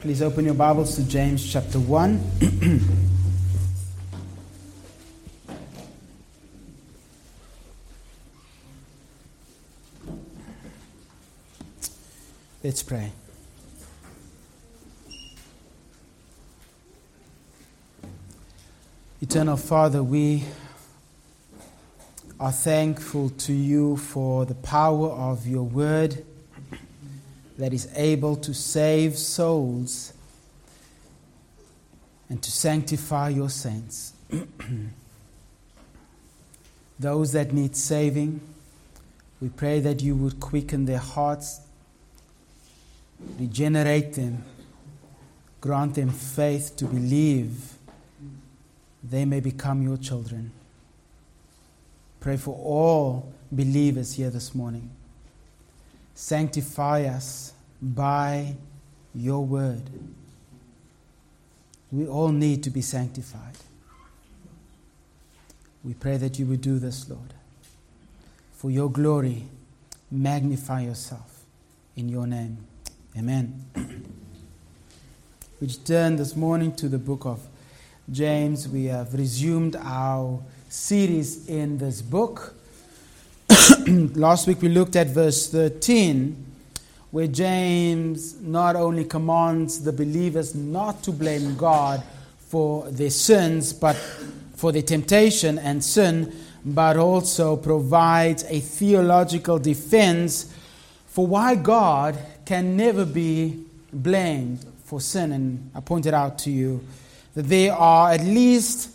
Please open your Bibles to James chapter 1. Let's pray. Eternal Father, we are thankful to you for the power of your word that is able to save souls and to sanctify your saints. Those that need saving, we pray that you would quicken their hearts, regenerate them, grant them faith to believe they may become your children. Pray for all believers here this morning. Sanctify us by your word. We all need to be sanctified. We pray that you would do this, Lord. For your glory, magnify yourself in your name. Amen. we turn this morning to the book of James. We have resumed our series in this book. Last week we looked at verse 13, where James not only commands the believers not to blame God for their sins, but for their temptation and sin, but also provides a theological defense for why God can never be blamed for sin. And I pointed out to you that there are at least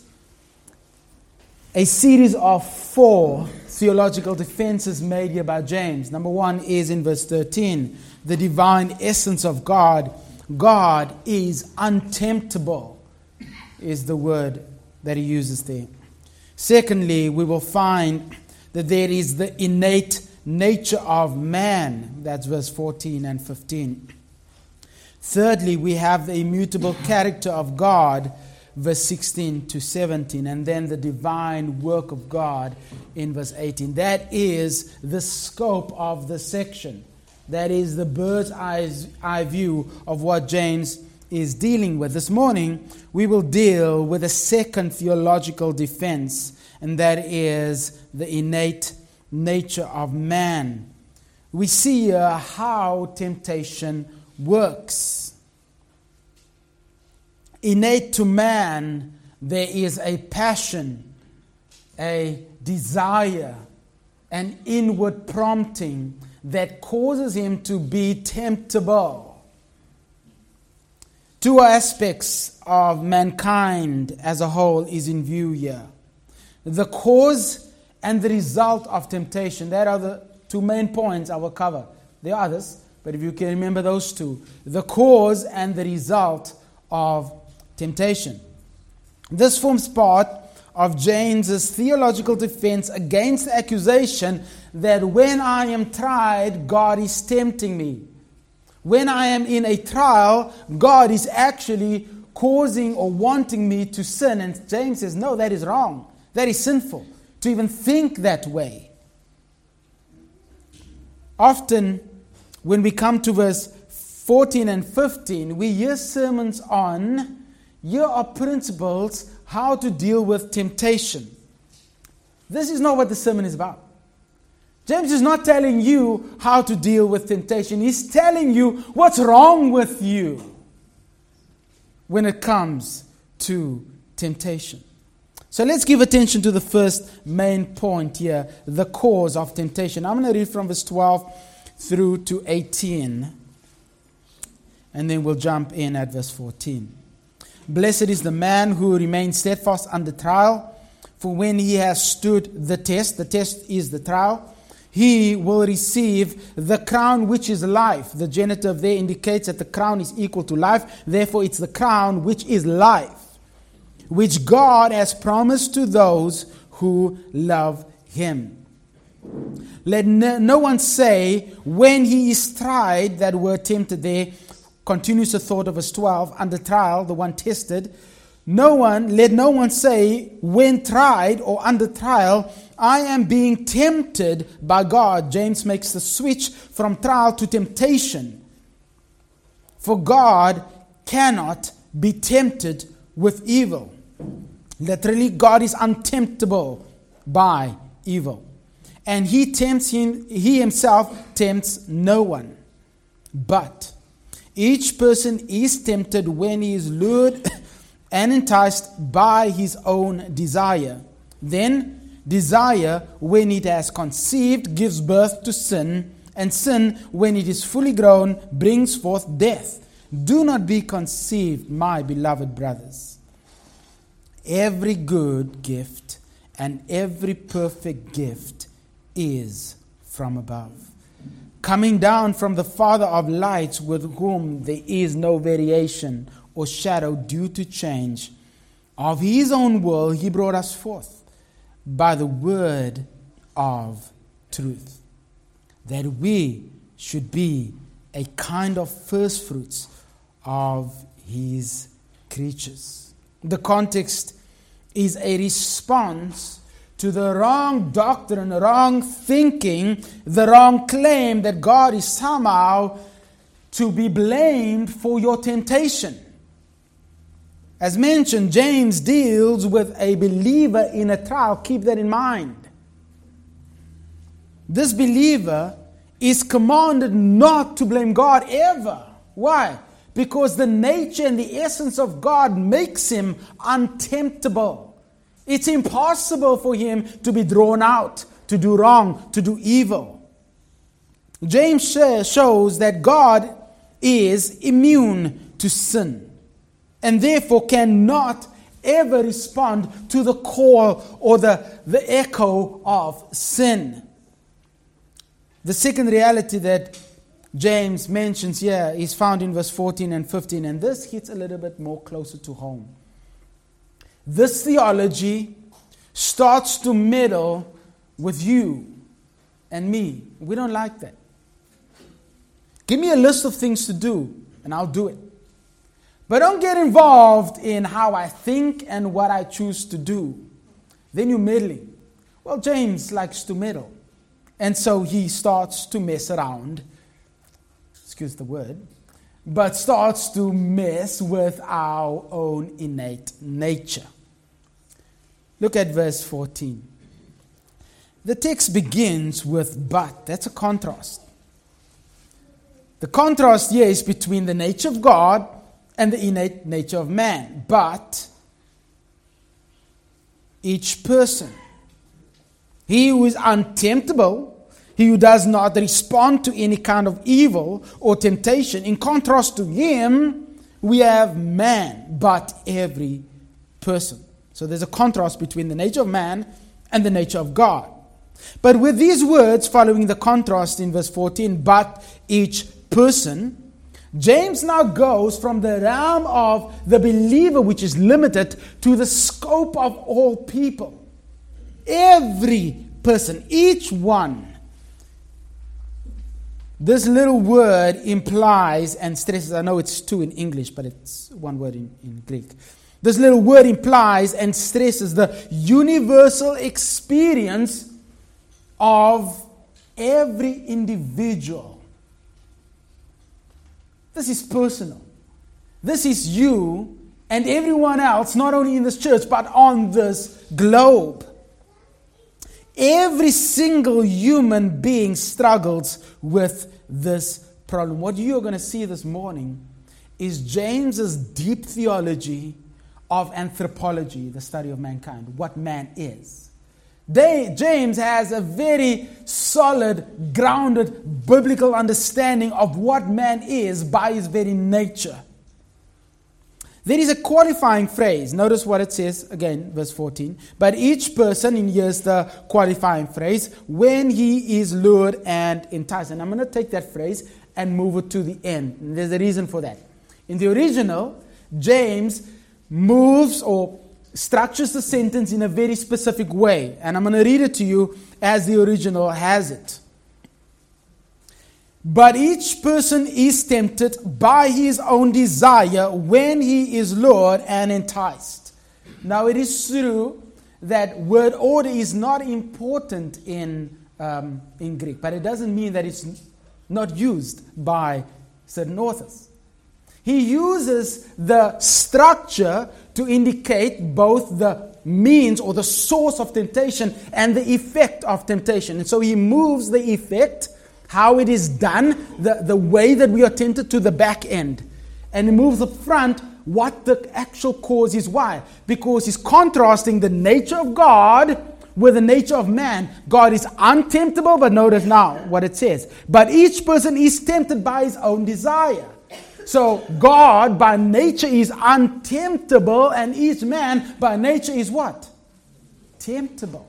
a series of four theological defenses made here by James. Number one is in verse 13 the divine essence of God. God is untemptable, is the word that he uses there. Secondly, we will find that there is the innate nature of man. That's verse 14 and 15. Thirdly, we have the immutable character of God verse 16 to 17, and then the divine work of God in verse 18. That is the scope of the section. That is the bird's eye view of what James is dealing with. This morning, we will deal with a second theological defense, and that is the innate nature of man. We see uh, how temptation works innate to man, there is a passion, a desire, an inward prompting that causes him to be temptable. Two aspects of mankind as a whole is in view here the cause and the result of temptation. That are the two main points I will cover. There are others, but if you can remember those two the cause and the result of temptation. This forms part of James's theological defense against the accusation that when I am tried, God is tempting me. When I am in a trial, God is actually causing or wanting me to sin. And James says, No, that is wrong. That is sinful to even think that way. Often, when we come to verse 14 and 15, we hear sermons on here are principles how to deal with temptation. This is not what the sermon is about. James is not telling you how to deal with temptation. He's telling you what's wrong with you when it comes to temptation. So let's give attention to the first main point here the cause of temptation. I'm going to read from verse 12 through to 18, and then we'll jump in at verse 14. Blessed is the man who remains steadfast under trial, for when he has stood the test, the test is the trial, he will receive the crown which is life. The genitive there indicates that the crown is equal to life, therefore, it's the crown which is life, which God has promised to those who love him. Let no one say, when he is tried, that word tempted there, continues the thought of verse 12 under trial the one tested no one let no one say when tried or under trial i am being tempted by god james makes the switch from trial to temptation for god cannot be tempted with evil. Literally, God is untemptable by evil. And he tempts him, he himself tempts no one. But each person is tempted when he is lured and enticed by his own desire. Then, desire, when it has conceived, gives birth to sin, and sin, when it is fully grown, brings forth death. Do not be conceived, my beloved brothers. Every good gift and every perfect gift is from above, coming down from the Father of lights, with whom there is no variation or shadow due to change. Of his own will, he brought us forth by the word of truth, that we should be a kind of first fruits of his creatures. The context is a response to the wrong doctrine, the wrong thinking, the wrong claim that God is somehow to be blamed for your temptation. As mentioned, James deals with a believer in a trial. Keep that in mind. This believer is commanded not to blame God ever. Why? Because the nature and the essence of God makes him untemptable. It's impossible for him to be drawn out, to do wrong, to do evil. James shows that God is immune to sin and therefore cannot ever respond to the call or the, the echo of sin. The second reality that James mentions here is found in verse 14 and 15, and this hits a little bit more closer to home. This theology starts to meddle with you and me. We don't like that. Give me a list of things to do, and I'll do it. But don't get involved in how I think and what I choose to do. Then you're meddling. Well, James likes to meddle. And so he starts to mess around excuse the word, but starts to mess with our own innate nature. Look at verse 14. The text begins with but. That's a contrast. The contrast here is between the nature of God and the innate nature of man. But each person, he who is untemptable, he who does not respond to any kind of evil or temptation. In contrast to him, we have man, but every person. So there's a contrast between the nature of man and the nature of God. But with these words following the contrast in verse 14, but each person, James now goes from the realm of the believer, which is limited, to the scope of all people. Every person, each one this little word implies and stresses, I know it's two in English, but it's one word in, in Greek. This little word implies and stresses the universal experience of every individual. This is personal. This is you and everyone else, not only in this church, but on this globe. Every single human being struggles with this problem. What you're going to see this morning is James's deep theology of anthropology, the study of mankind, what man is. They, James has a very solid, grounded biblical understanding of what man is by his very nature. There is a qualifying phrase. Notice what it says again, verse 14. But each person, in here's the qualifying phrase, when he is lured and enticed. And I'm going to take that phrase and move it to the end. And there's a reason for that. In the original, James moves or structures the sentence in a very specific way. And I'm going to read it to you as the original has it. But each person is tempted by his own desire when he is lured and enticed. Now, it is true that word order is not important in, um, in Greek, but it doesn't mean that it's not used by certain authors. He uses the structure to indicate both the means or the source of temptation and the effect of temptation. And so he moves the effect, how it is done, the, the way that we are tempted to the back end. And he moves the front, what the actual cause is. Why? Because he's contrasting the nature of God with the nature of man. God is untemptable, but notice now what it says. But each person is tempted by his own desire. So God by nature is untemptable, and each man by nature is what? Temptable.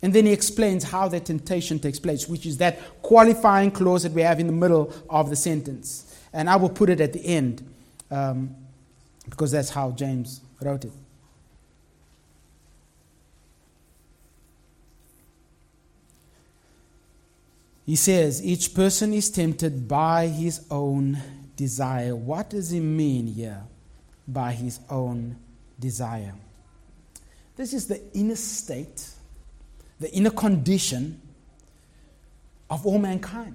And then he explains how the temptation takes place, which is that qualifying clause that we have in the middle of the sentence. And I will put it at the end um, because that's how James wrote it. He says, each person is tempted by his own desire. What does he mean here by his own desire? This is the inner state, the inner condition of all mankind.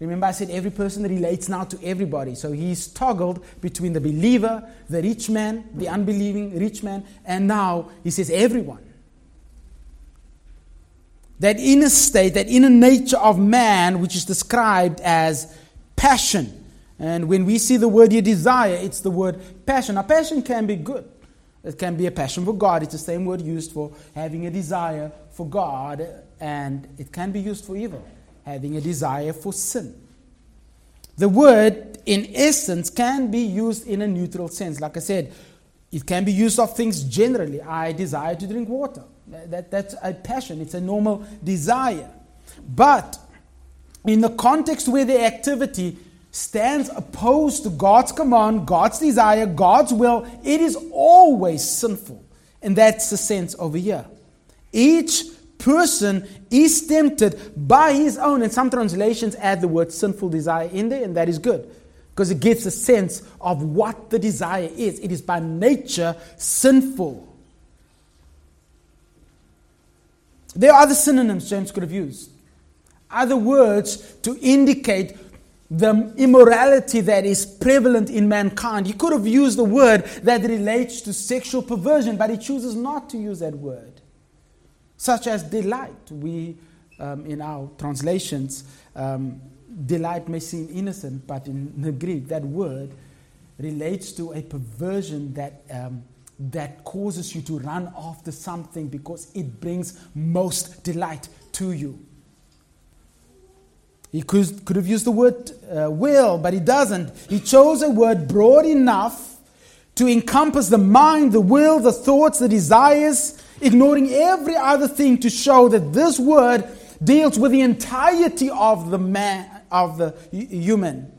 Remember, I said every person relates now to everybody. So he's toggled between the believer, the rich man, the unbelieving rich man, and now he says everyone that inner state, that inner nature of man, which is described as passion. And when we see the word you desire, it's the word passion. Now, passion can be good. It can be a passion for God. It's the same word used for having a desire for God, and it can be used for evil, having a desire for sin. The word, in essence, can be used in a neutral sense. Like I said, it can be used of things generally. I desire to drink water. That, that's a passion, it's a normal desire. But in the context where the activity stands opposed to God's command, God's desire, God's will, it is always sinful. And that's the sense over here. Each person is tempted by his own, and some translations add the word sinful desire in there, and that is good because it gives a sense of what the desire is. It is by nature sinful. There are other synonyms James could have used, other words to indicate the immorality that is prevalent in mankind. He could have used a word that relates to sexual perversion, but he chooses not to use that word, such as delight. We, um, in our translations, um, delight may seem innocent, but in the Greek, that word relates to a perversion that um, that causes you to run after something because it brings most delight to you. He could, could have used the word uh, will, but he doesn't. He chose a word broad enough to encompass the mind, the will, the thoughts, the desires, ignoring every other thing to show that this word deals with the entirety of the man, of the human.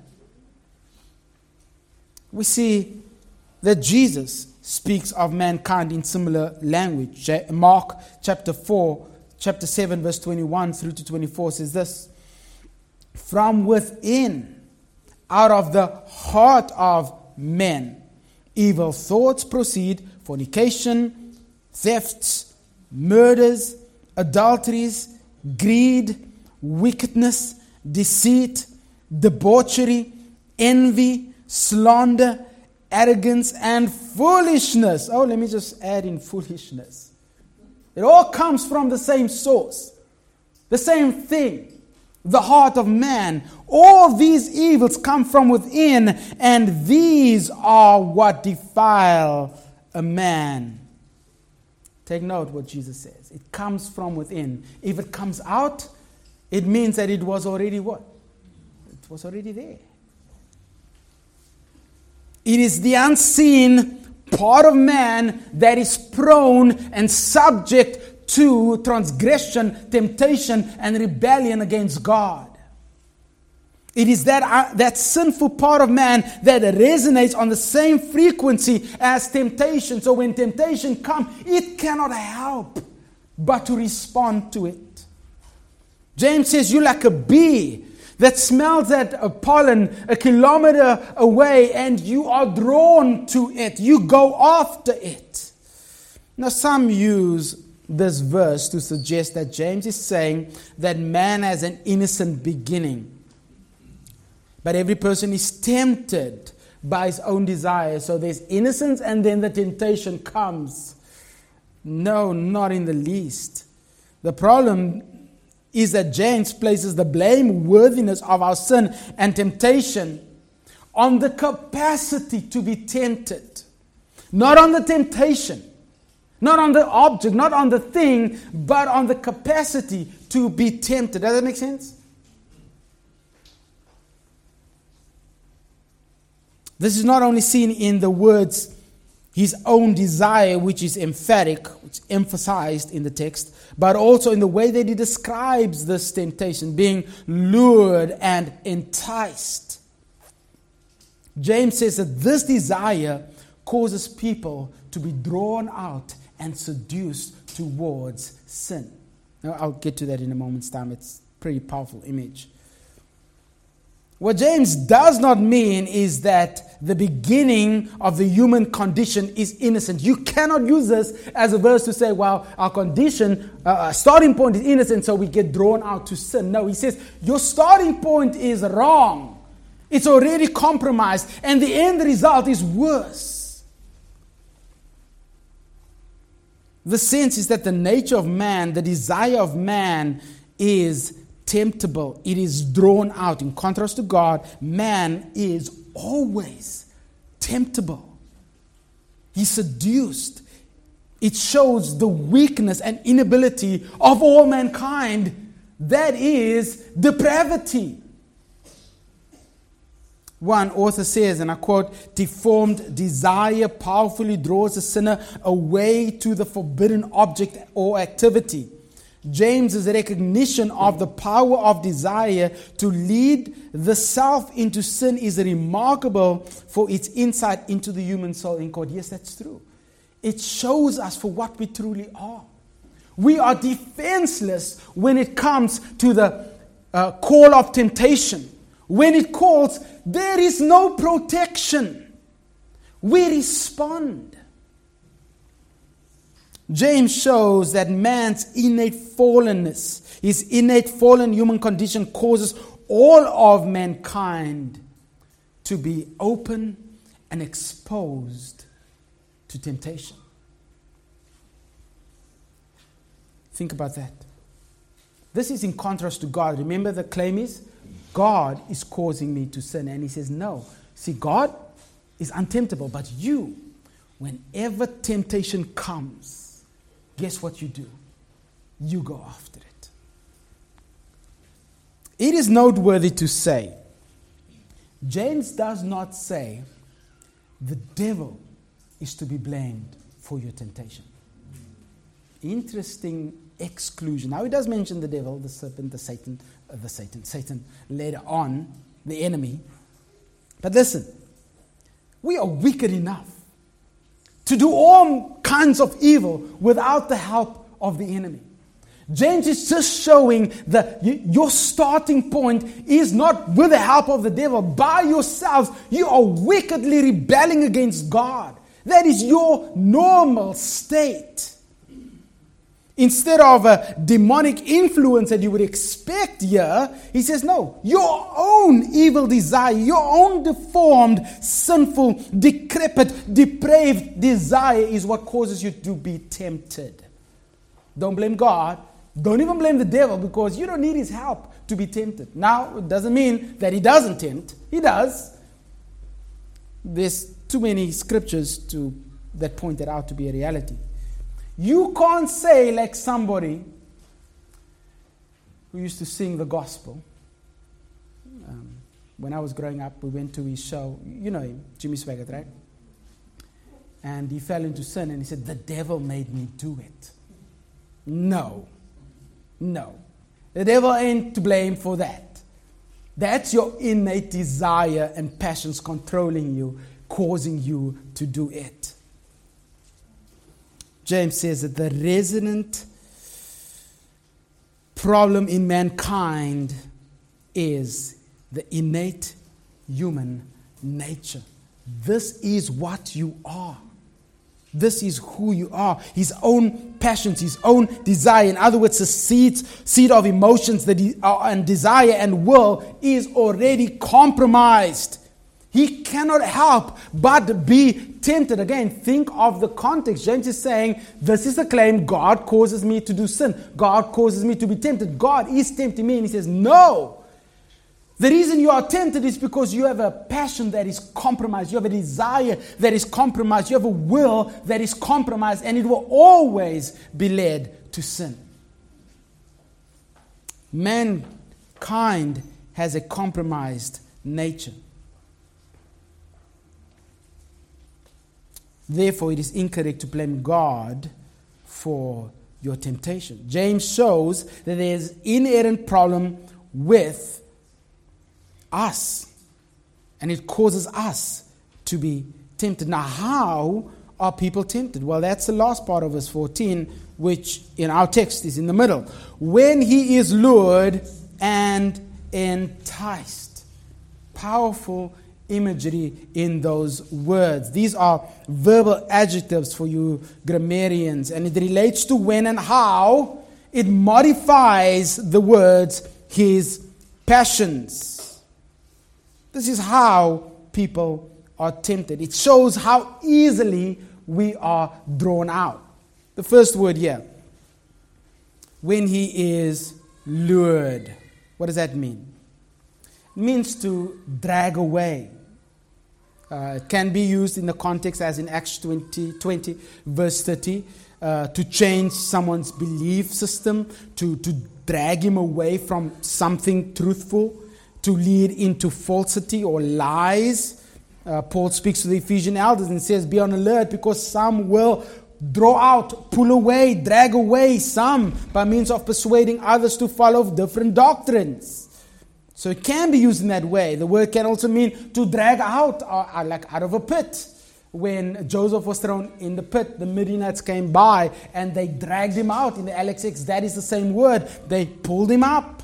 We see that Jesus speaks of mankind in similar language. Mark chapter 4, chapter 7, verse 21 through to 24 says this From within, out of the heart of men, evil thoughts proceed fornication, thefts, murders, adulteries, greed, wickedness, deceit, debauchery, envy, slander arrogance, and foolishness. Oh, let me just add in foolishness. It all comes from the same source, the same thing, the heart of man. All these evils come from within, and these are what defile a man. Take note what Jesus says. It comes from within. If it comes out, it means that it was already what? It was already there. It is the unseen part of man that is prone and subject to transgression, temptation, and rebellion against God. It is that, uh, that sinful part of man that resonates on the same frequency as temptation. So when temptation comes, it cannot help but to respond to it. James says, You're like a bee that smells at a pollen a kilometer away and you are drawn to it. You go after it. Now, some use this verse to suggest that James is saying that man has an innocent beginning. But every person is tempted by his own desire. So there's innocence and then the temptation comes. No, not in the least. The problem is that James places the blame worthiness of our sin and temptation on the capacity to be tempted, not on the temptation, not on the object, not on the thing, but on the capacity to be tempted. Does that make sense? This is not only seen in the words his own desire, which is emphatic, which is emphasized in the text, but also in the way that he describes this temptation, being lured and enticed. James says that this desire causes people to be drawn out and seduced towards sin. Now, I'll get to that in a moment's time. It's a pretty powerful image. What James does not mean is that the beginning of the human condition is innocent. You cannot use this as a verse to say, well, our condition, uh, starting point is innocent, so we get drawn out to sin. No, he says, your starting point is wrong. It's already compromised, and the end result is worse. The sense is that the nature of man, the desire of man, is temptable, it is drawn out. In contrast to God, man is always temptable. He's seduced. It shows the weakness and inability of all mankind. That is depravity. One author says, and I quote, deformed desire powerfully draws the sinner away to the forbidden object or activity. James's recognition of the power of desire to lead the self into sin is remarkable for its insight into the human soul in God. Yes, that's true. It shows us for what we truly are. We are defenseless when it comes to the uh, call of temptation. When it calls, there is no protection. We respond. James shows that man's innate fallenness, his innate fallen human condition, causes all of mankind to be open and exposed to temptation. Think about that. This is in contrast to God. Remember, the claim is God is causing me to sin. And he says, No. See, God is untemptable, but you, whenever temptation comes, guess what you do? You go after it. It is noteworthy to say, James does not say the devil is to be blamed for your temptation. Interesting exclusion. Now he does mention the devil, the serpent, the Satan, uh, the Satan, Satan later on, the enemy. But listen, we are wicked enough to do all kinds of evil without the help of the enemy. James is just showing that your starting point is not with the help of the devil. By yourselves, you are wickedly rebelling against God. That is your normal state. Instead of a demonic influence that you would expect here, he says, no, your own evil desire, your own deformed, sinful, decrepit, depraved desire is what causes you to be tempted. Don't blame God. Don't even blame the devil because you don't need his help to be tempted. Now, it doesn't mean that he doesn't tempt, he does. There's too many scriptures to, that point that out to be a reality. You can't say, like somebody who used to sing the gospel. Um, when I was growing up, we went to his show. You know him, Jimmy Swaggart, right? And he fell into sin and he said, The devil made me do it. No. No. The devil ain't to blame for that. That's your innate desire and passions controlling you, causing you to do it. James says that the resident problem in mankind is the innate human nature. This is what you are. This is who you are. His own passions, his own desire. In other words, the seed, seed of emotions that uh, and desire and will is already compromised. He cannot help but be tempted. Again, think of the context. James is saying, This is the claim God causes me to do sin. God causes me to be tempted. God is tempting me. And he says, No. The reason you are tempted is because you have a passion that is compromised. You have a desire that is compromised. You have a will that is compromised. And it will always be led to sin. Mankind has a compromised nature. Therefore, it is incorrect to blame God for your temptation. James shows that there's inherent problem with us, and it causes us to be tempted. Now, how are people tempted? Well, that's the last part of verse 14, which in our text is in the middle. When he is lured and enticed. Powerful imagery in those words. These are verbal adjectives for you grammarians, and it relates to when and how it modifies the words his passions. This is how people are tempted. It shows how easily we are drawn out. The first word here when he is lured. What does that mean? Means to drag away. Uh, it can be used in the context as in Acts 20, 20 verse 30, uh, to change someone's belief system, to, to drag him away from something truthful, to lead into falsity or lies. Uh, Paul speaks to the Ephesian elders and says, Be on alert because some will draw out, pull away, drag away some by means of persuading others to follow different doctrines. So it can be used in that way. The word can also mean to drag out, uh, uh, like out of a pit. When Joseph was thrown in the pit, the Midianites came by and they dragged him out. In the LXX, that is the same word. They pulled him up.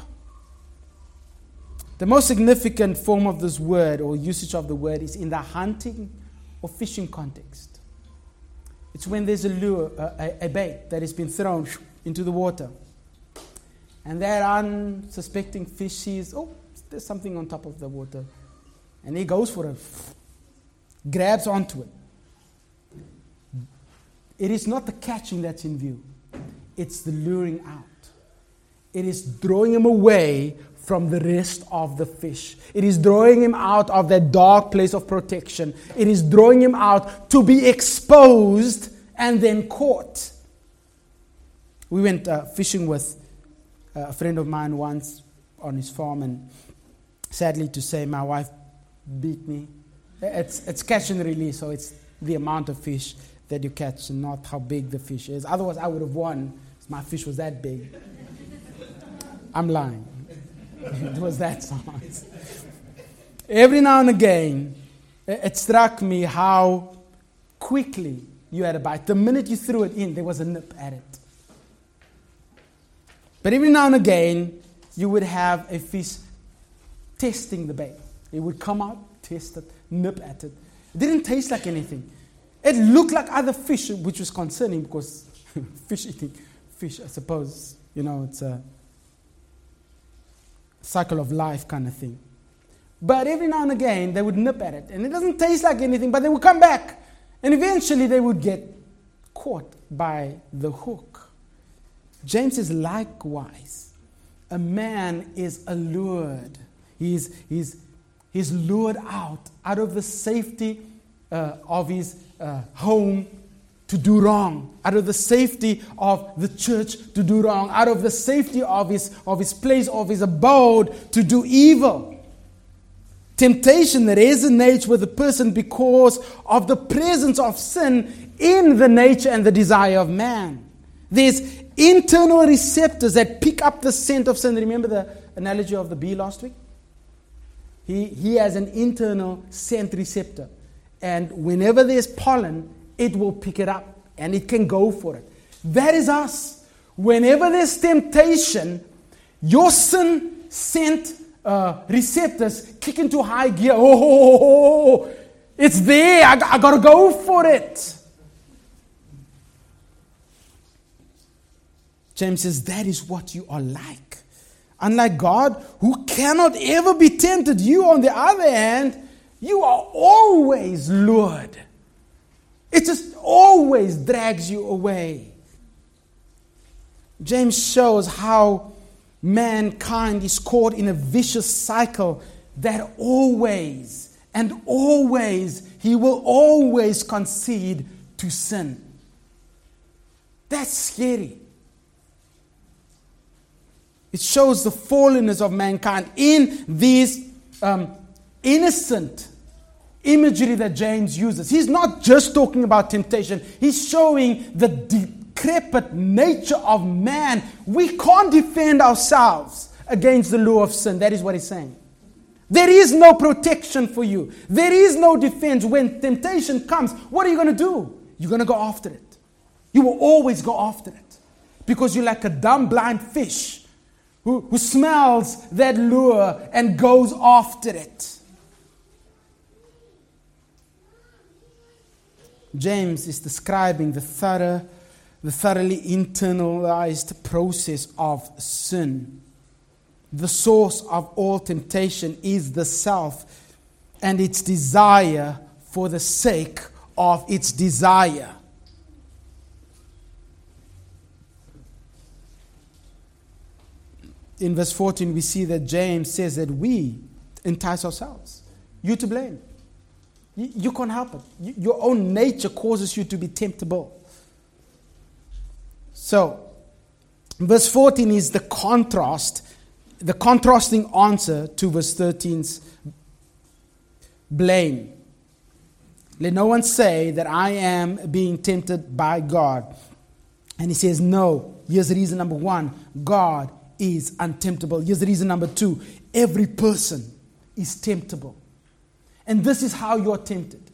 The most significant form of this word or usage of the word is in the hunting or fishing context. It's when there's a lure, a, a bait that has been thrown into the water. And that unsuspecting fish sees, oh, there's something on top of the water. And he goes for it, grabs onto it. It is not the catching that's in view, it's the luring out. It is drawing him away from the rest of the fish. It is drawing him out of that dark place of protection. It is drawing him out to be exposed and then caught. We went uh, fishing with uh, a friend of mine once on his farm, and sadly to say, my wife beat me. It's, it's catch and release, so it's the amount of fish that you catch and not how big the fish is. Otherwise, I would have won. My fish was that big. I'm lying. it was that size. Every now and again, it struck me how quickly you had a bite. The minute you threw it in, there was a nip at it. But every now and again, you would have a fish testing the bait. It would come out, test it, nip at it. It didn't taste like anything. It looked like other fish, which was concerning because fish eating fish, I suppose, you know, it's a cycle of life kind of thing. But every now and again, they would nip at it, and it doesn't taste like anything, but they would come back, and eventually they would get caught by the hook. James says, likewise, a man is allured He's, he's, he's lured out, out of the safety uh, of his uh, home to do wrong, out of the safety of the church to do wrong, out of the safety of his, of his place, of his abode to do evil. Temptation that resonates with a person because of the presence of sin in the nature and the desire of man. There's internal receptors that pick up the scent of sin. Remember the analogy of the bee last week? He, he has an internal scent receptor. And whenever there's pollen, it will pick it up and it can go for it. That is us. Whenever there's temptation, your sin scent uh, receptors kick into high gear. Oh, it's there. I, I got to go for it. James says, That is what you are like. Unlike God, who cannot ever be tempted, you, on the other hand, you are always lured. It just always drags you away. James shows how mankind is caught in a vicious cycle that always and always, he will always concede to sin. That's scary. It shows the fallenness of mankind in these um, innocent imagery that James uses. He's not just talking about temptation, he's showing the decrepit nature of man. We can't defend ourselves against the law of sin. That is what he's saying. There is no protection for you. There is no defense. When temptation comes, what are you going to do? You're going to go after it. You will always go after it because you're like a dumb, blind fish who, who smells that lure and goes after it. James is describing the thorough, the thoroughly internalized process of sin. The source of all temptation is the self and its desire for the sake of its desire. In verse 14, we see that James says that we entice ourselves. You to blame. You, you can't help it. your own nature causes you to be temptable. So, verse 14 is the contrast, the contrasting answer to verse 13's blame. Let no one say that I am being tempted by God. And he says, No. Here's the reason number one God is untemptable. Here's the reason number two every person is temptable. And this is how you're tempted.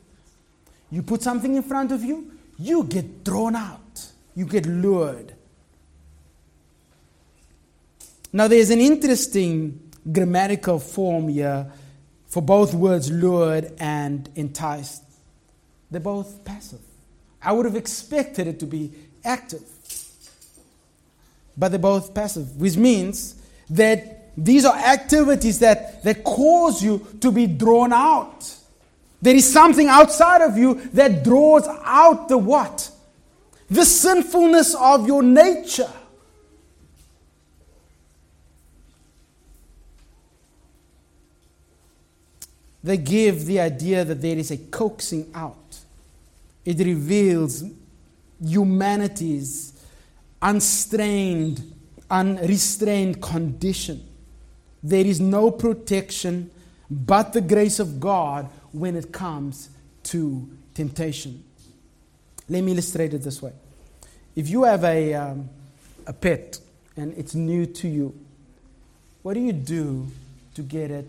You put something in front of you, you get drawn out, you get lured. Now, there's an interesting grammatical form here for both words lured and enticed. They're both passive. I would have expected it to be active, but they're both passive, which means that these are activities that, that cause you to be drawn out. There is something outside of you that draws out the what? The sinfulness of your nature. They give the idea that there is a coaxing out. It reveals humanity's unstrained, unrestrained condition. There is no protection but the grace of God when it comes to temptation. Let me illustrate it this way. If you have a, um, a pet and it's new to you, what do you do to get it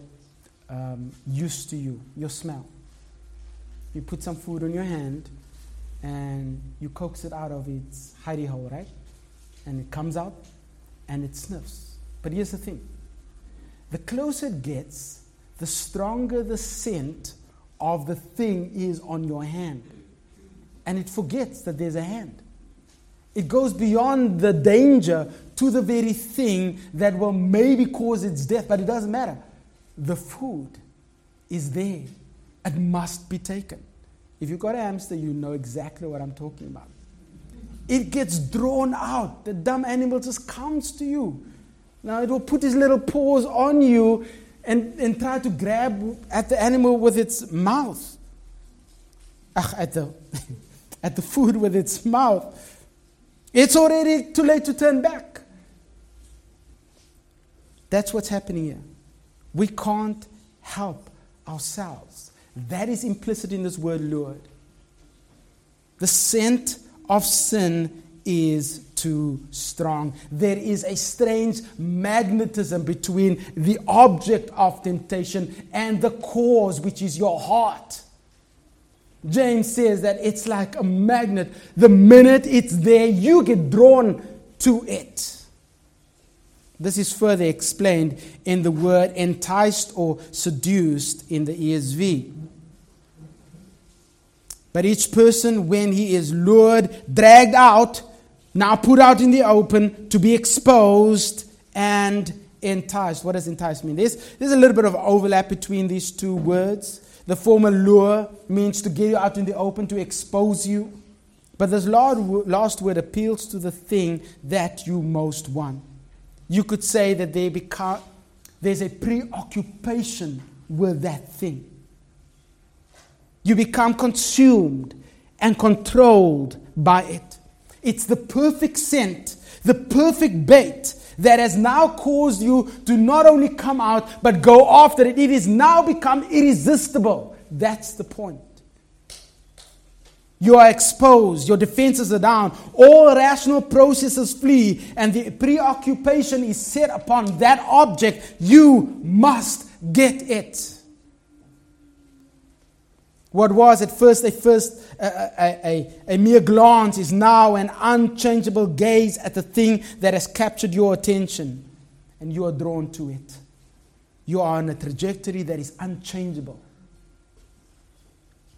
um, used to you, your smell? You put some food on your hand and you coax it out of its hidey hole, right? And it comes out and it sniffs. But here's the thing the closer it gets, the stronger the scent of the thing is on your hand. And it forgets that there's a hand. It goes beyond the danger to the very thing that will maybe cause its death, but it doesn't matter. The food is there, it must be taken. If you've got a hamster, you know exactly what I'm talking about. It gets drawn out. The dumb animal just comes to you. Now it will put its little paws on you and, and try to grab at the animal with its mouth. Ach, at the, at the food with its mouth. It's already too late to turn back. That's what's happening here. We can't help ourselves. That is implicit in this word lured. The scent of sin is too strong. There is a strange magnetism between the object of temptation and the cause, which is your heart. James says that it's like a magnet. The minute it's there, you get drawn to it. This is further explained in the word enticed or seduced in the ESV. But each person, when he is lured, dragged out, now put out in the open to be exposed and enticed. What does entice mean? There's, there's a little bit of overlap between these two words. The former lure means to get you out in the open, to expose you. But this last word appeals to the thing that you most want. You could say that there's a preoccupation with that thing. You become consumed and controlled by it. It's the perfect scent, the perfect bait that has now caused you to not only come out, but go after it. It has now become irresistible. That's the point. You are exposed, your defenses are down, all rational processes flee, and the preoccupation is set upon that object. You must get it. What was at first a first a, a, a, mere glance is now an unchangeable gaze at the thing that has captured your attention, and you are drawn to it. You are on a trajectory that is unchangeable.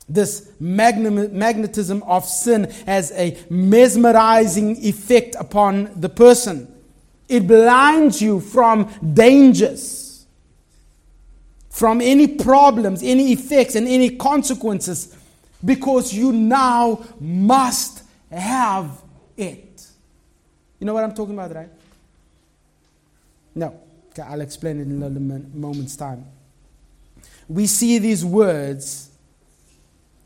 This magnetism of sin has a mesmerizing effect upon the person. It blinds you from dangers, from any problems, any effects, and any consequences because you now must have it. You know what I'm talking about, right? No. Okay, I'll explain it in a moment's time. We see these words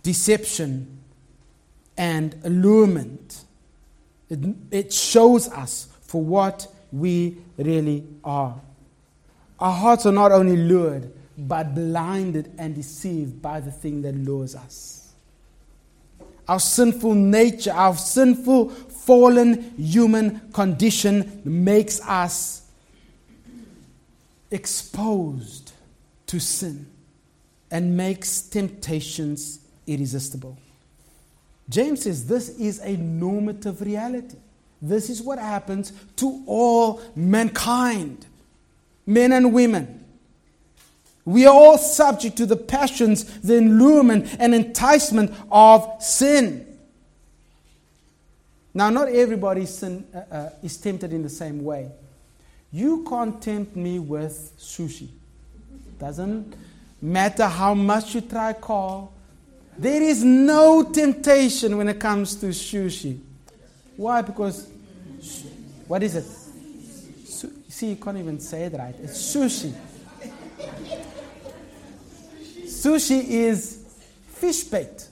deception and allurement. It, it shows us for what we really are. Our hearts are not only lured, but blinded and deceived by the thing that lures us. Our sinful nature, our sinful, fallen human condition makes us exposed to sin and makes temptations irresistible. James says this is a normative reality. This is what happens to all mankind, men and women. We are all subject to the passions, the allurement, and enticement of sin. Now, not everybody sin, uh, uh, is tempted in the same way. You can't tempt me with sushi. Doesn't matter how much you try, call. There is no temptation when it comes to sushi. Why? Because, what is it? Su- see, you can't even say it right. It's sushi. Sushi is fish bait.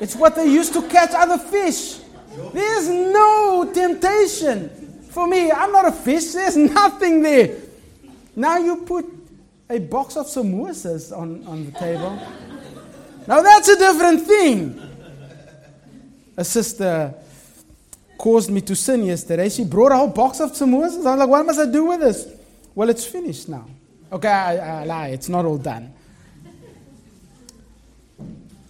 It's what they use to catch other fish. There's no temptation for me. I'm not a fish. There's nothing there. Now you put a box of samosas on, on the table. Now that's a different thing. A sister caused me to sin yesterday. She brought a whole box of samosas. I was like, what must I do with this? Well, it's finished now. Okay, I, I lie. It's not all done.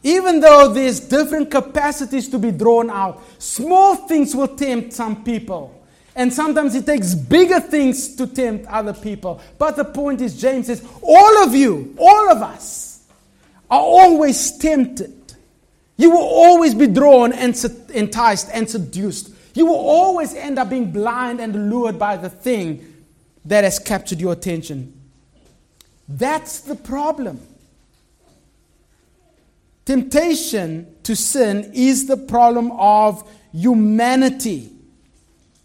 Even though there's different capacities to be drawn out, small things will tempt some people. And sometimes it takes bigger things to tempt other people. But the point is, James says, all of you, all of us, are always tempted. You will always be drawn and enticed and seduced. You will always end up being blind and lured by the thing that has captured your attention. That's the problem. Temptation to sin is the problem of humanity.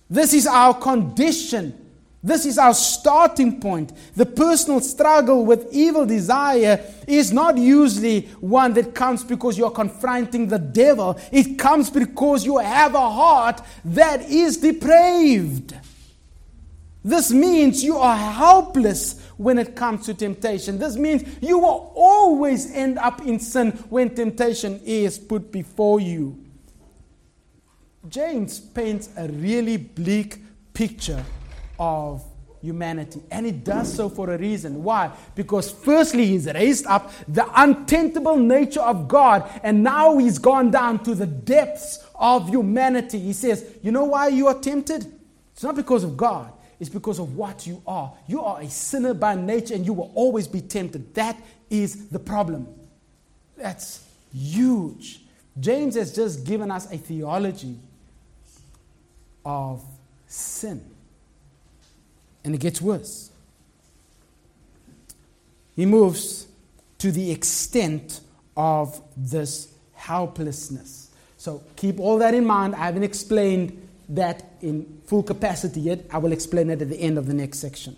This is our condition this is our starting point. The personal struggle with evil desire is not usually one that comes because you're confronting the devil. It comes because you have a heart that is depraved. This means you are helpless when it comes to temptation. This means you will always end up in sin when temptation is put before you. James paints a really bleak picture of humanity. And it does so for a reason. Why? Because firstly, he's raised up the untemptable nature of God, and now he's gone down to the depths of humanity. He says, You know why you are tempted? It's not because of God, it's because of what you are. You are a sinner by nature, and you will always be tempted. That is the problem. That's huge. James has just given us a theology of sin. And it gets worse. He moves to the extent of this helplessness. So keep all that in mind. I haven't explained that in full capacity yet. I will explain it at the end of the next section.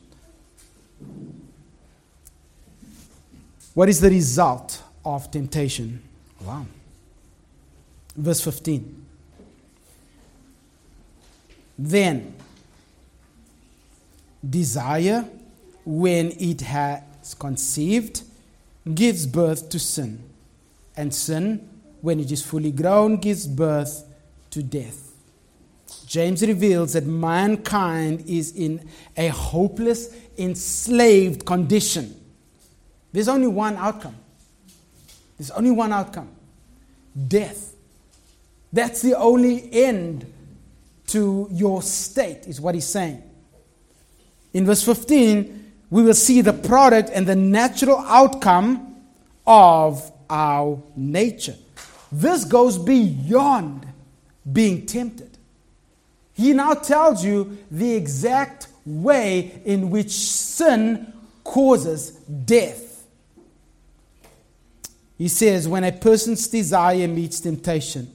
What is the result of temptation? Wow. Verse 15. Then, desire, when it has conceived, gives birth to sin. And sin, when it is fully grown, gives birth to death. James reveals that mankind is in a hopeless, enslaved condition. There's only one outcome. There's only one outcome death. That's the only end to your state, is what he's saying. In verse 15, we will see the product and the natural outcome of our nature. This goes beyond being tempted. He now tells you the exact way in which sin causes death. He says, when a person's desire meets temptation,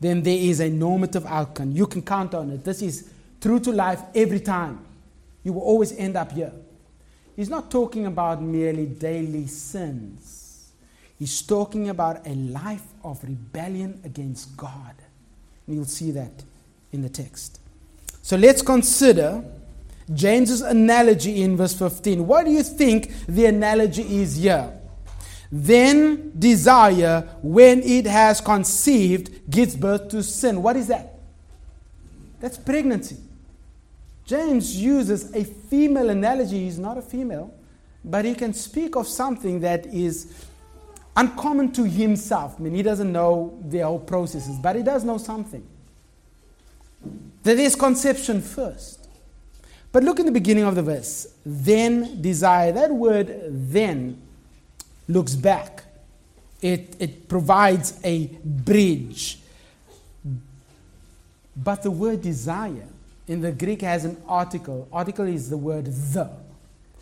then there is a normative outcome. You can count on it. This is true to life every time. You will always end up here. He's not talking about merely daily sins. He's talking about a life of rebellion against God. And you'll see that in the text. So let's consider James's analogy in verse 15. What do you think the analogy is here? Then desire, when it has conceived, gives birth to sin. What is that? That's pregnancy. James uses a female analogy. He's not a female, but he can speak of something that is uncommon to himself. I mean, he doesn't know the whole processes, but he does know something. That is conception first. But look in the beginning of the verse. Then desire. That word then looks back. It, it provides a bridge. But the word desire in the Greek has an article. Article is the word the.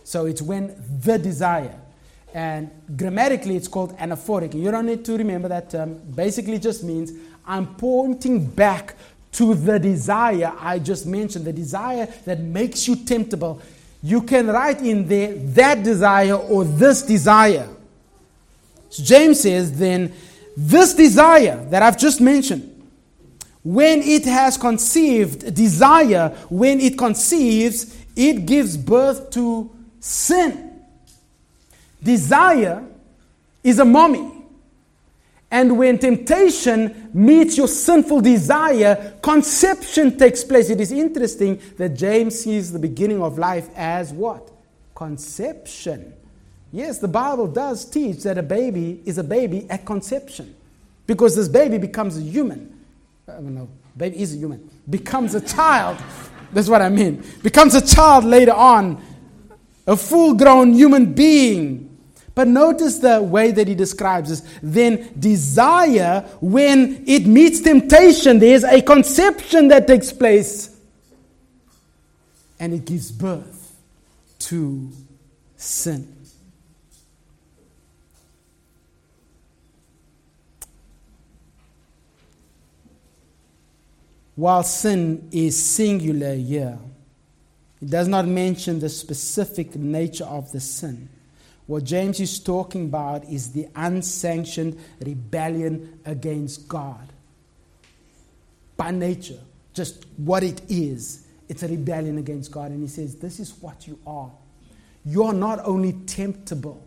So it's when the desire. And grammatically, it's called anaphoric. You don't need to remember that term. Basically, just means I'm pointing back to the desire I just mentioned, the desire that makes you temptable. You can write in there that desire or this desire. So James says, then, this desire that I've just mentioned, when it has conceived desire, when it conceives, it gives birth to sin. Desire is a mommy. And when temptation meets your sinful desire, conception takes place. It is interesting that James sees the beginning of life as what? Conception. Yes, the Bible does teach that a baby is a baby at conception because this baby becomes a human. Uh, I don't know, baby is a human, becomes a child. That's what I mean. Becomes a child later on, a full grown human being. But notice the way that he describes this. Then desire, when it meets temptation, there's a conception that takes place and it gives birth to sin. while sin is singular here, it does not mention the specific nature of the sin. What James is talking about is the unsanctioned rebellion against God. By nature, just what it is, it's a rebellion against God. And he says, This is what you are. You are not only temptable,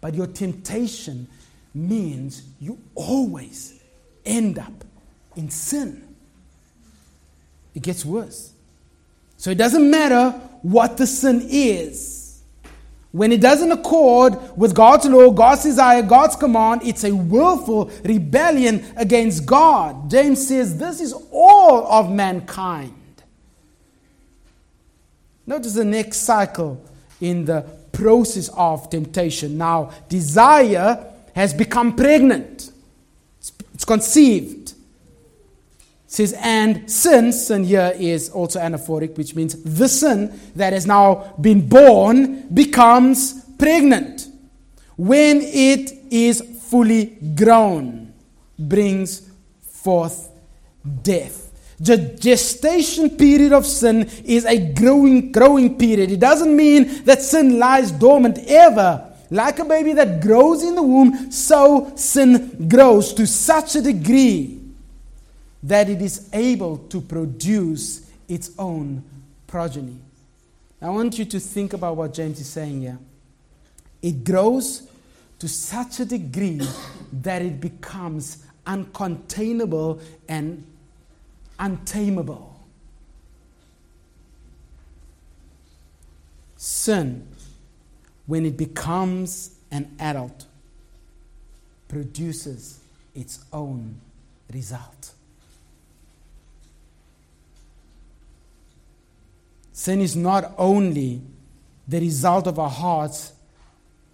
but your temptation means you always end up in sin it gets worse. So it doesn't matter what the sin is. When it doesn't accord with God's law, God's desire, God's command, it's a willful rebellion against God. James says this is all of mankind. Notice the next cycle in the process of temptation. Now, desire has become pregnant, it's, conceived. Says, and sin, sin here is also anaphoric, which means the sin that has now been born becomes pregnant. When it is fully grown, brings forth death. The gestation period of sin is a growing, growing period. It doesn't mean that sin lies dormant ever. Like a baby that grows in the womb, so sin grows to such a degree that it is able to produce its own progeny. I want you to think about what James is saying here. It grows to such a degree that it becomes uncontainable and untamable. Sin, when it becomes an adult, produces its own result. Sin is not only the result of our hearts,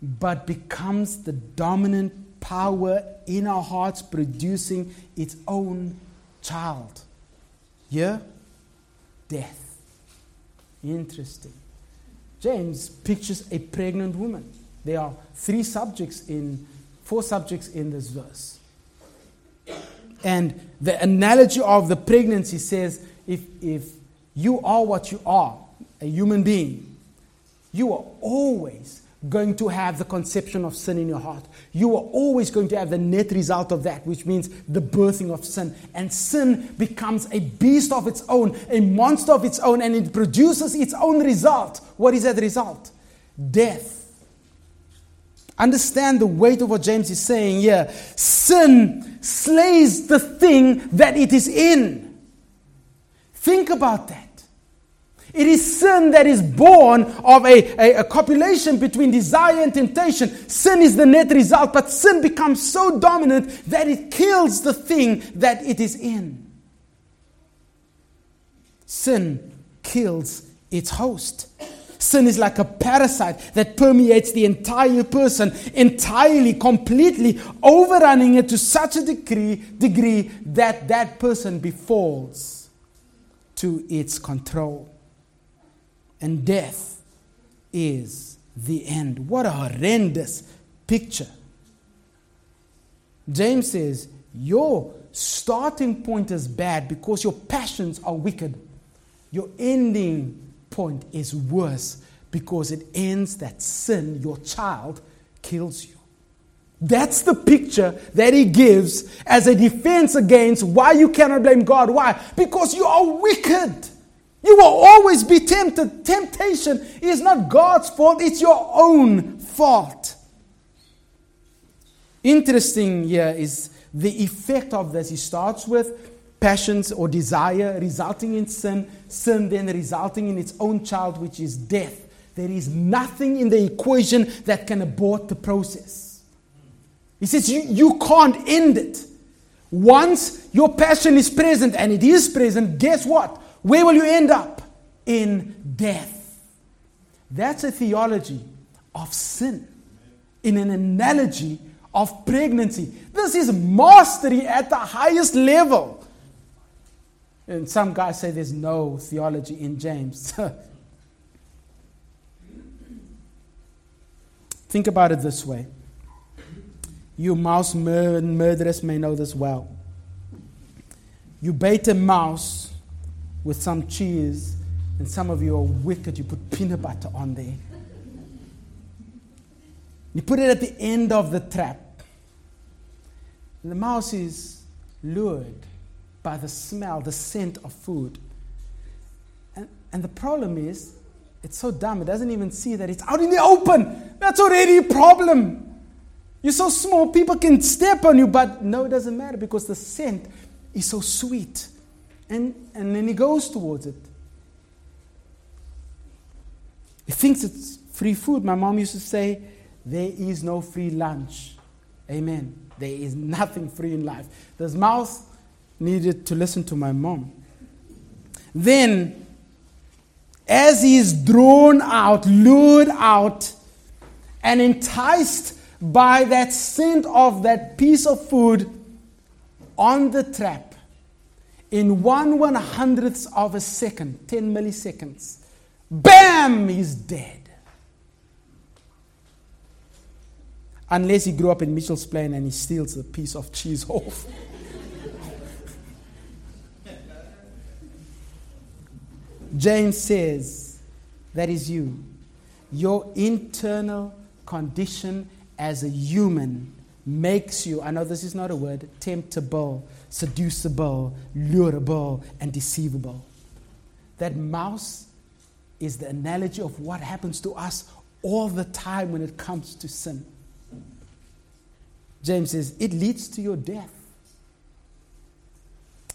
but becomes the dominant power in our hearts, producing its own child. Yeah? Death. Interesting. James pictures a pregnant woman. There are three subjects in, four subjects in this verse. And the analogy of the pregnancy says if, if you are what you are, a human being, you are always going to have the conception of sin in your heart. You are always going to have the net result of that, which means the birthing of sin. And sin becomes a beast of its own, a monster of its own, and it produces its own result. What is that result? Death. Understand the weight of what James is saying here. Sin slays the thing that it is in. Think about that. It is sin that is born of a, a, a, copulation between desire and temptation. Sin is the net result, but sin becomes so dominant that it kills the thing that it is in. Sin kills its host. Sin is like a parasite that permeates the entire person, entirely, completely, overrunning it to such a degree, degree that that person befalls to its control and death is the end. What a horrendous picture. James says, Your starting point is bad because your passions are wicked. Your ending point is worse because it ends that sin, your child, kills you. That's the picture that he gives as a defense against why you cannot blame God. Why? Because you are wicked. You will always be tempted. Temptation is not God's fault, it's your own fault. Interesting here is the effect of this. He starts with passions or desire resulting in sin, sin then resulting in its own child, which is death. There is nothing in the equation that can abort the process. He says you, you can't end it. Once your passion is present, and it is present, guess what? Where will you end up? In death. That's a theology of sin, in an analogy of pregnancy. This is mastery at the highest level. And some guys say there's no theology in James. Think about it this way. You mouse mur- murderers may know this well. You bait a mouse with some cheese, and some of you are wicked. You put peanut butter on there. You put it at the end of the trap. And the mouse is lured by the smell, the scent of food. And, and the problem is, it's so dumb, it doesn't even see that it's out in the open. That's already a problem. You're so small, people can step on you, but no, it doesn't matter because the scent is so sweet. And, and then he goes towards it. He thinks it's free food. My mom used to say, There is no free lunch. Amen. There is nothing free in life. This mouse needed to listen to my mom. Then, as he is drawn out, lured out, and enticed by that scent of that piece of food on the trap, in one one hundredth of a second, 10 milliseconds, bam, he's dead. Unless he grew up in Mitchell's Plain and he steals a piece of cheese off. James says, That is you. Your internal condition as a human makes you, I know this is not a word, temptable, seducible, lureable, and deceivable. That mouse is the analogy of what happens to us all the time when it comes to sin. James says, it leads to your death.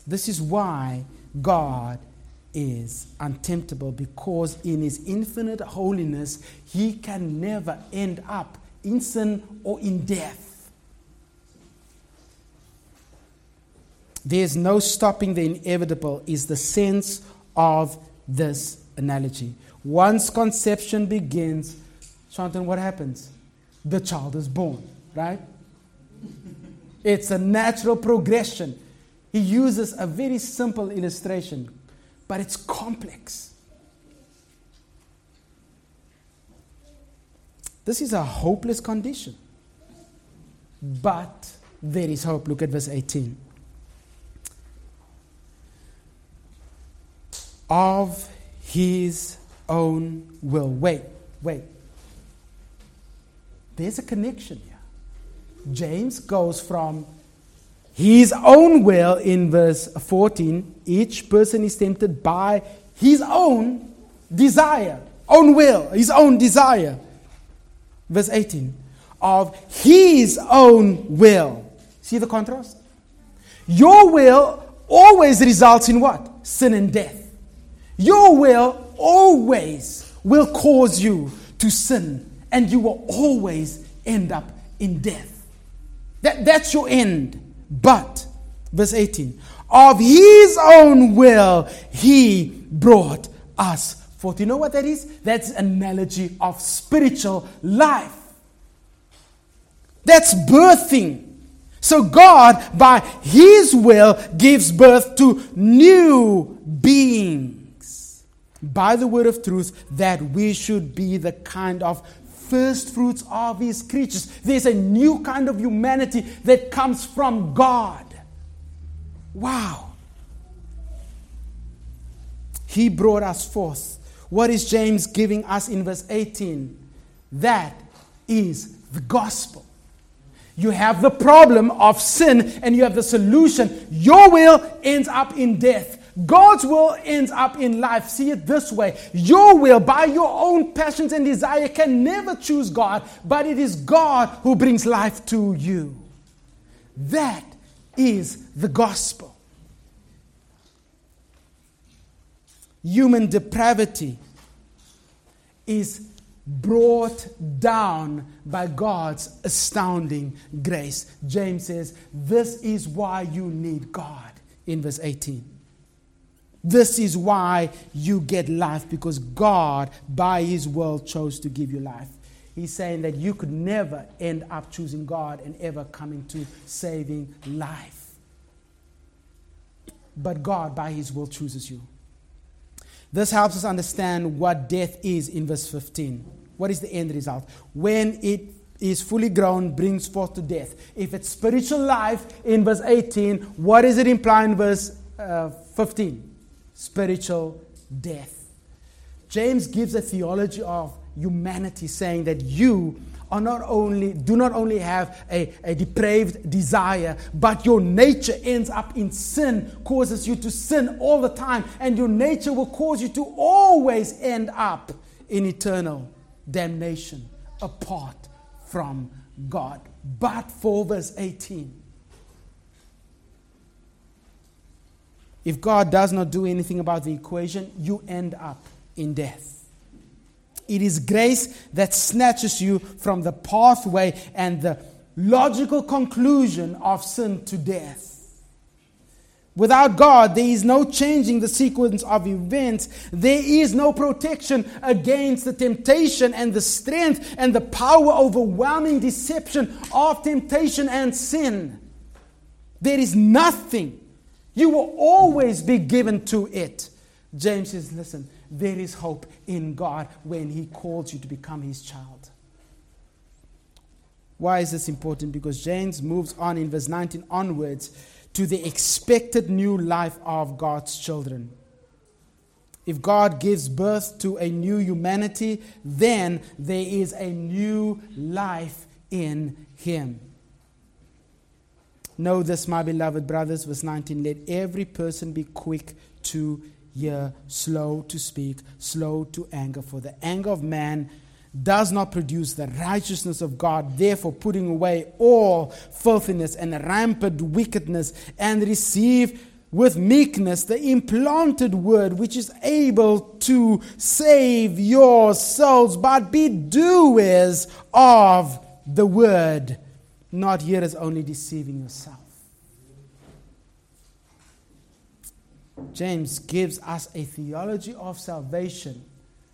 This is why God is untemptable because in his infinite holiness, he can never end up in sin or in death. There's no stopping the inevitable, is the sense of this analogy. Once conception begins, Shantan, what happens? The child is born, right? It's a natural progression. He uses a very simple illustration but it's complex. This is a hopeless condition. But there is hope. Look at verse 18. Of his own will. Wait, wait. There's a connection here. James goes from his own will in verse 14. Each person is tempted by his own desire, own will, his own desire. Verse 18. Of his own will. See the contrast? Your will always results in what? Sin and death. Your will always will cause you to sin, and you will always end up in death. That, that's your end. But, verse 18, of his own will he brought us forth. You know what that is? That's analogy of spiritual life. That's birthing. So God, by his will, gives birth to new beings by the word of truth that we should be the kind of first fruits of his creatures. There's a new kind of humanity that comes from God. Wow. He brought us forth. What is James giving us in verse 18? That is the gospel. You have the problem of sin and you have the solution. Your will ends up in death. God's will ends up in life. See it this way. Your will, by your own passions and desire, can never choose God, but it is God who brings life to you. That is the gospel. Human depravity is brought down by God's astounding grace. James says, This is why you need God in verse 18. This is why you get life because God, by His will, chose to give you life. He's saying that you could never end up choosing God and ever coming to saving life. But God, by His will, chooses you. This helps us understand what death is in verse 15. What is the end result? When it is fully grown, brings forth to death. If it's spiritual life in verse 18, what is it imply in verse uh, 15? Spiritual death. James gives a theology of humanity saying that you are not only do not only have a, a depraved desire but your nature ends up in sin causes you to sin all the time and your nature will cause you to always end up in eternal damnation apart from god but for verse 18 If God does not do anything about the equation, you end up in death. It is grace that snatches you from the pathway and the logical conclusion of sin to death. Without God, there is no changing the sequence of events. There is no protection against the temptation and the strength and the power overwhelming deception of temptation and sin. There is nothing You will always be given to it. James says, Listen, there is hope in God when He calls you to become His child. Why is this important? Because James moves on in verse 19 onwards to the expected new life of God's children. If God gives birth to a new humanity, then there is a new life in Him. Know this, my beloved brothers, verse 19 let every person be quick to hear, slow to speak, slow to anger, for the anger of man does not produce the righteousness of God, therefore, putting away all filthiness and rampant wickedness, and receive with meekness the implanted word which is able to save your souls, but be doers of the word, not hearers only deceiving yourself. James gives us a theology of salvation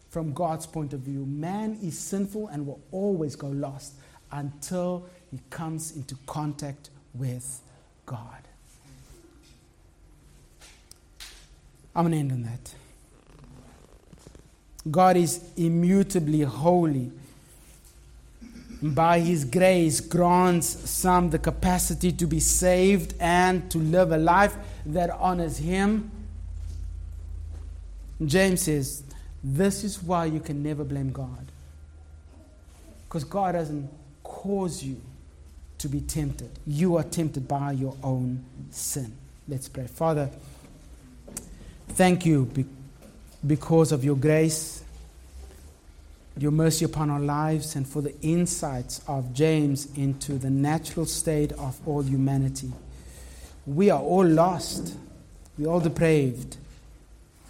from God's point of view. Man is sinful and will always go lost until he comes into contact with God. I'm going to end on that. God is immutably holy. By His grace, grants some the capacity to be saved and to live a life that honors Him. James says, This is why you can never blame God. Because God doesn't cause you to be tempted. You are tempted by your own sin. Let's pray. Father, Thank you because of your grace, your mercy upon our lives, and for the insights of James into the natural state of all humanity. We are all lost, we are all depraved,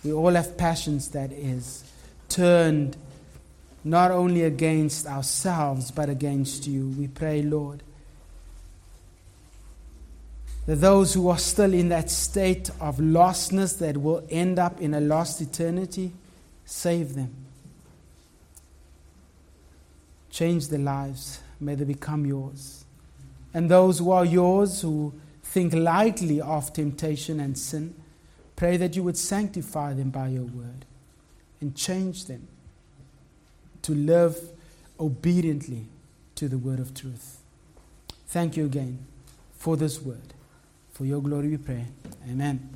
we all have passions that is turned not only against ourselves but against you. We pray, Lord, that those who are still in that state of lostness that will end up in a lost eternity, save them. Change their lives. May they become yours. And those who are yours, who think lightly of temptation and sin, pray that you would sanctify them by your word and change them to live obediently to the word of truth. Thank you again for this word. For your glory we pray. Amen.